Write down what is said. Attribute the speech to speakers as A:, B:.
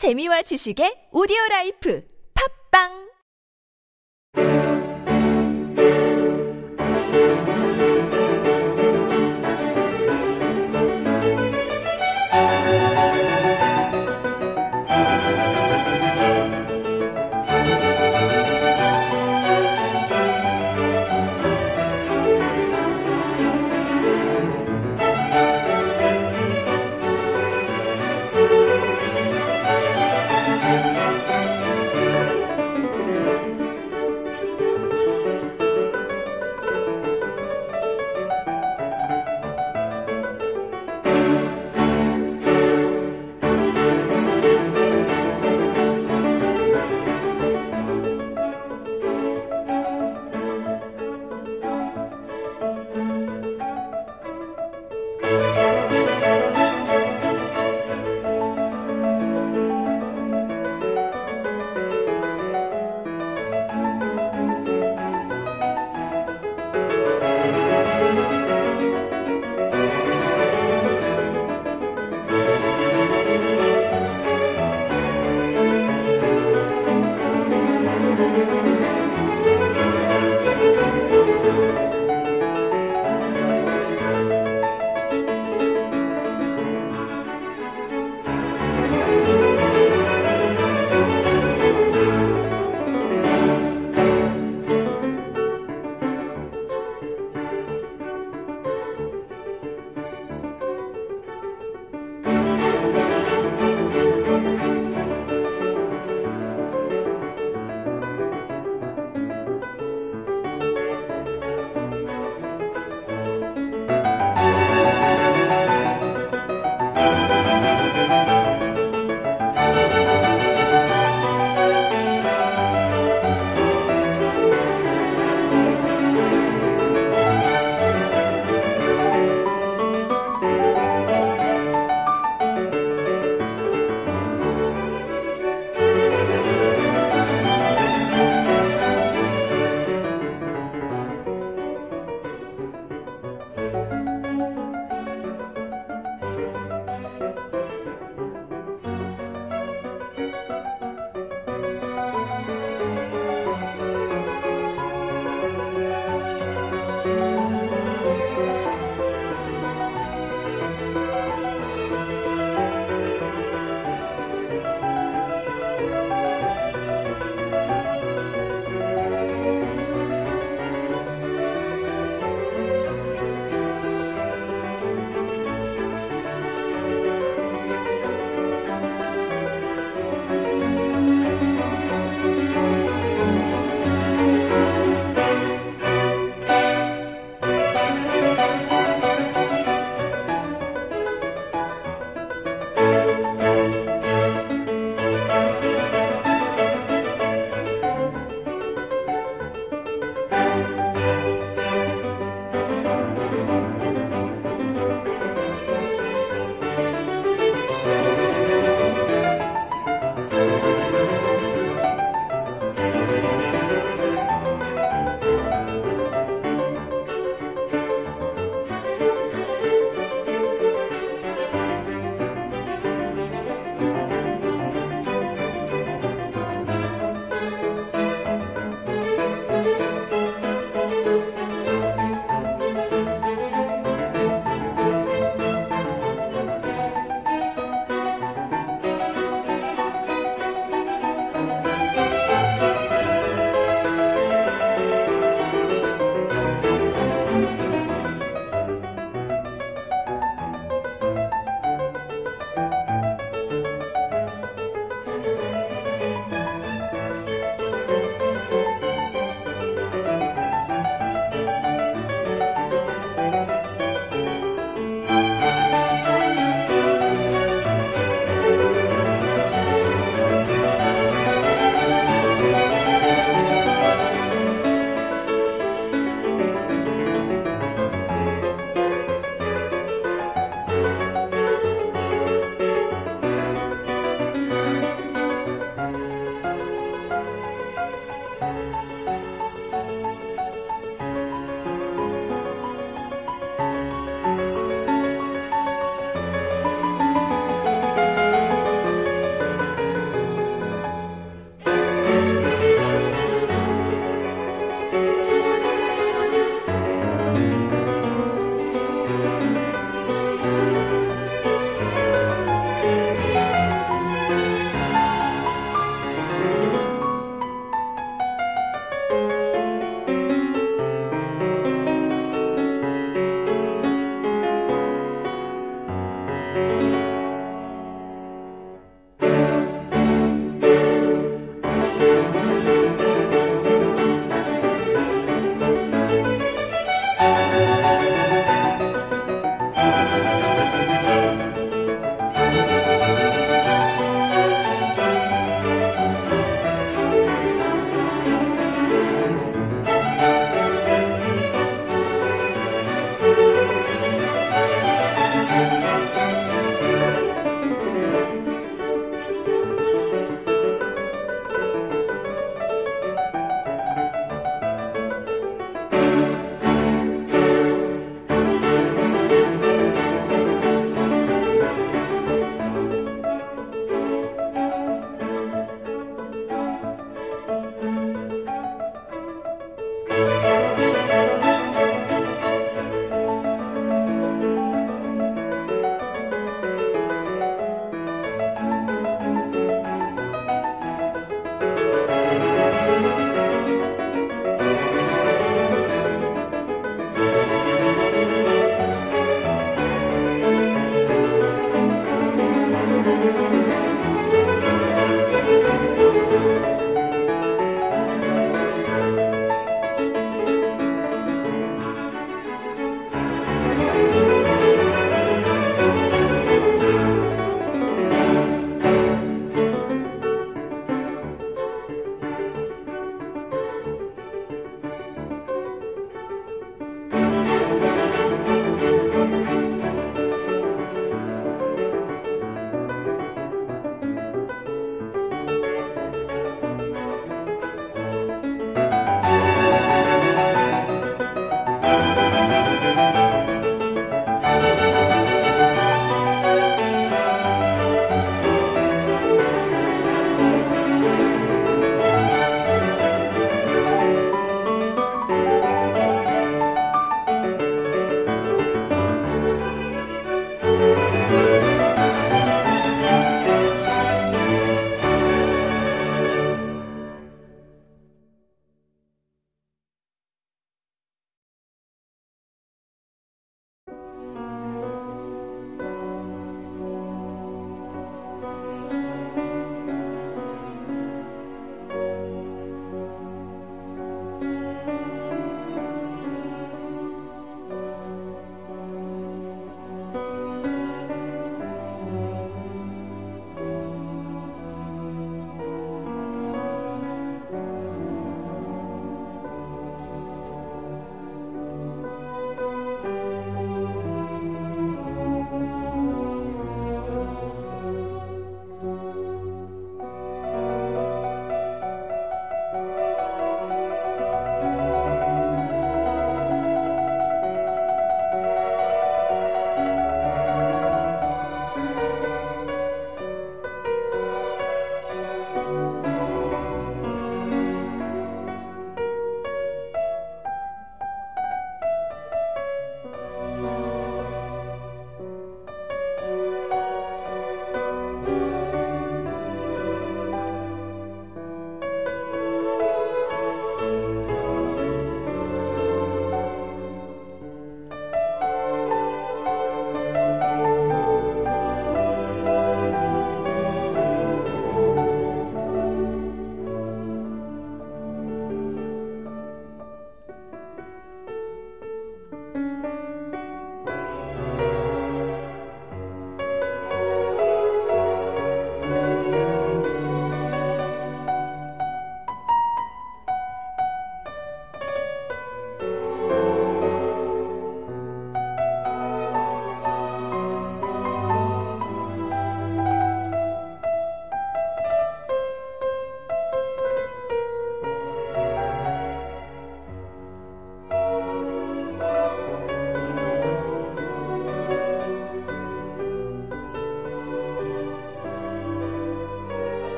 A: 재미와 지식의 오디오 라이프. 팝빵!